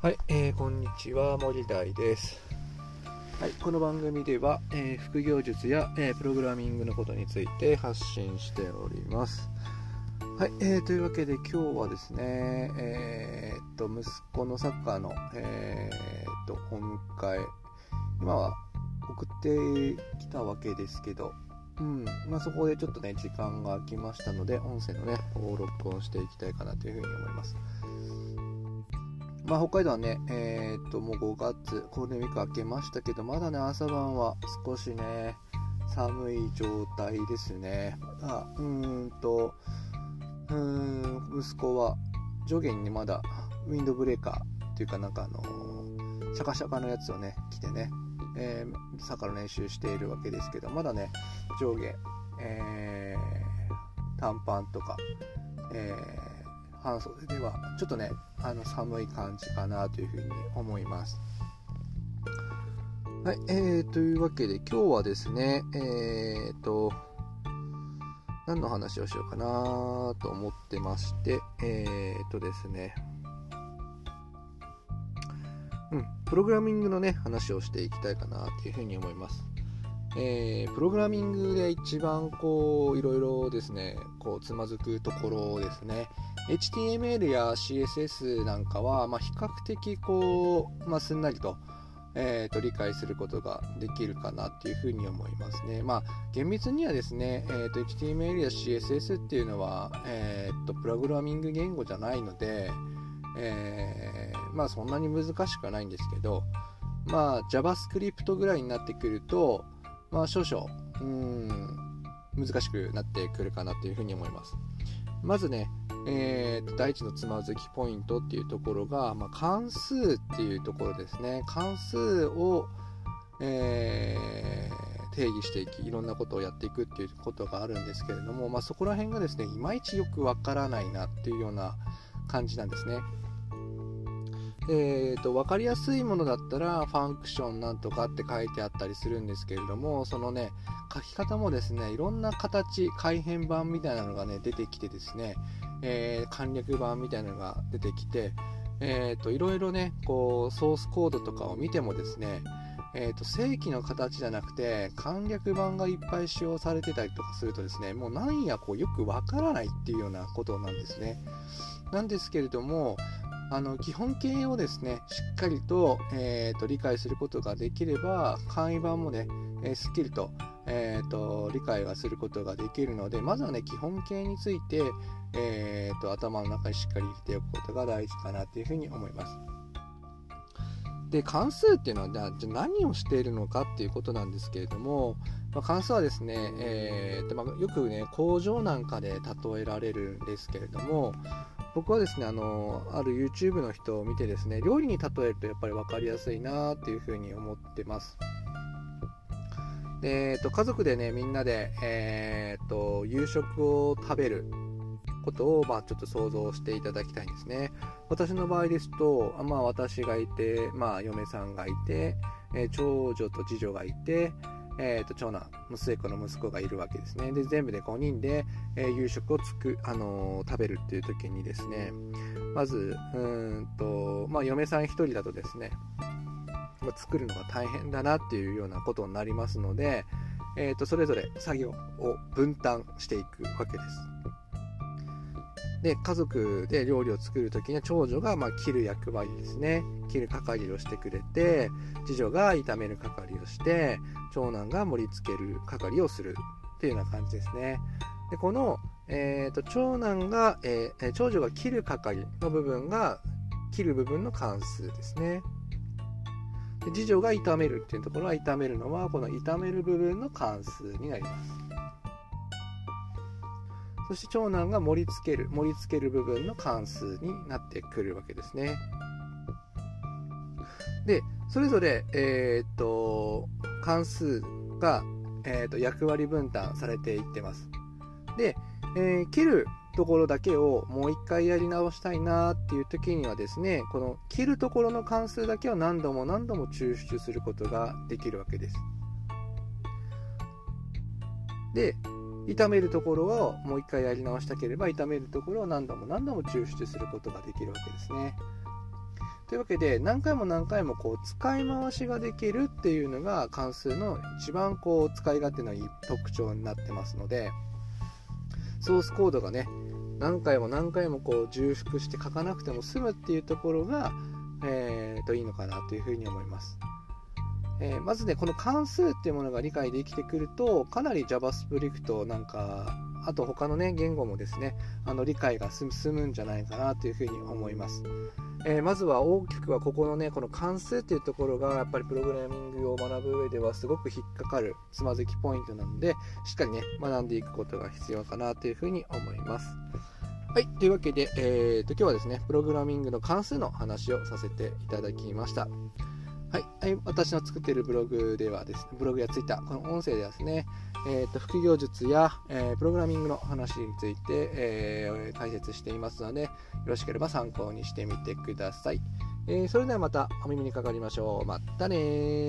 はい、えー、こんにちは森大です、はい、この番組では、えー、副業術や、えー、プログラミングのことについて発信しております。はい、えー、というわけで今日はですねえー、っと息子のサッカーのえー、っとお迎え今は送ってきたわけですけどうんまあ、そこでちょっとね時間が空きましたので音声のね録音していきたいかなというふうに思います。まあ、北海道はね、えー、っと、もう5月、ゴールデンウィーク明けましたけど、まだね、朝晩は少しね、寒い状態ですね。あうーんと、うーん、息子は上下に、まだウィンドブレーカーっていうかなんかあのー、シャカシャカのやつをね、着てね、えー、サッカーの練習しているわけですけど、まだね、上下、えー、短パンとか、えー半袖ではちょっとねあの寒い感じかなというふうに思います。はい、えー、というわけで今日はですねえー、と何の話をしようかなと思ってましてえー、とですねうんプログラミングのね話をしていきたいかなというふうに思います。えー、プログラミングで一番こういろいろですねこうつまずくところですね HTML や CSS なんかは、まあ、比較的こう、まあ、すんなりと,、えー、と理解することができるかなっていうふうに思いますね。まあ、厳密にはですね、えー、と HTML や CSS っていうのは、えー、とプログラミング言語じゃないので、えー、まあそんなに難しくはないんですけど、まあ JavaScript ぐらいになってくると、まあ少々、うん、難しくなってくるかなというふうに思います。まずね、えー、第一のつまずきポイントっていうところが、まあ、関数っていうところですね関数を、えー、定義していきいろんなことをやっていくっていうことがあるんですけれども、まあ、そこら辺がですねいまいちよくわからないなっていうような感じなんですね。えーと、分かりやすいものだったらファンクションなんとかって書いてあったりするんですけれどもそのね書き方もですねいろんな形改変版みたいなのがね出てきてですね、えー、簡略版みたいなのが出てきて、えーと、いろいろねこうソースコードとかを見てもですねえーと、正規の形じゃなくて簡略版がいっぱい使用されてたりとかするとですねもうなんやこうよくわからないっていうようなことなんですね。なんですけれどもあの基本形をですねしっかりと,、えーと、理解することができれば簡易版もね、えー、すっきりと,、えーと、理解がすることができるのでまずはね基本形について、えーと、頭の中にしっかり入れておくことが大事かなというふうに思います。で関数っていうのはじゃあ何をしているのかっていうことなんですけれども、まあ、関数はですね、えーとまあ、よくね工場なんかで例えられるんですけれども僕はですねあのある YouTube の人を見てですね料理に例えるとやっぱり分かりやすいなっていうふうに思ってますで、えーと、家族でねみんなで、えーと、夕食を食べることを、まあ、ちょっと想像していただきたいんですね。私の場合ですと、まあ、私がいて、まあ、嫁さんがいて、えー、長女と次女がいてえーと、長男末っ子の息子がいるわけですね。で全部で5人で、えー、夕食をつく、あのー、食べるっていう時にですねまずうんと、まあ、嫁さん1人だとですね、まあ、作るのが大変だなっていうようなことになりますので、えーとそれぞれ作業を分担していくわけです。で家族で料理を作る時には長女がま切る役割ですね。切る係をしてくれて次女が炒める係をして長男が盛り付ける係をするっていうような感じですね。でこの、えーと、長男が、えー、長女が切る係の部分が切る部分の関数ですね。で次女が炒めるっていうところは炒めるのはこの炒める部分の関数になります。そして長男が盛り付ける盛り付ける部分の関数になってくるわけですね。でそれぞれ、えー、っと関数が、えー、っと役割分担されていってます。で、えー、切るところだけをもう一回やり直したいなっていう時にはですねこの切るところの関数だけを何度も何度も抽出することができるわけです。で炒めるところをもう一回やり直したければ炒めるところを何度も何度も抽出することができるわけですねというわけで何回も何回もこう使い回しができるっていうのが関数の一番こう使い勝手のいい特徴になってますのでソースコードがね何回も何回もこう重複して書かなくても済むっていうところが、えー、といいのかなというふうに思います。えー、まずね、この関数っていうものが理解できてくると、かなり JavaScript なんか、あと他のね、言語もですね、あの理解が進むんじゃないかなというふうに思います。えー、まずは大きくはここのねこの関数っていうところがやっぱりプログラミングを学ぶ上ではすごく引っかかるつまずきポイントなのでしっかりね学んでいくことが必要かなというふうに思いますはいというわけで、えーと、今日はですねプログラミングの関数の話をさせていただきましたはい、私の作っているブログではですね、ブログやツイッター、この音声ではですね、えーと、副業術や、えー、プログラミングの話について、えー、解説していますので、よろしければ参考にしてみてください。えー、それではまたお耳にかかりましょう。またね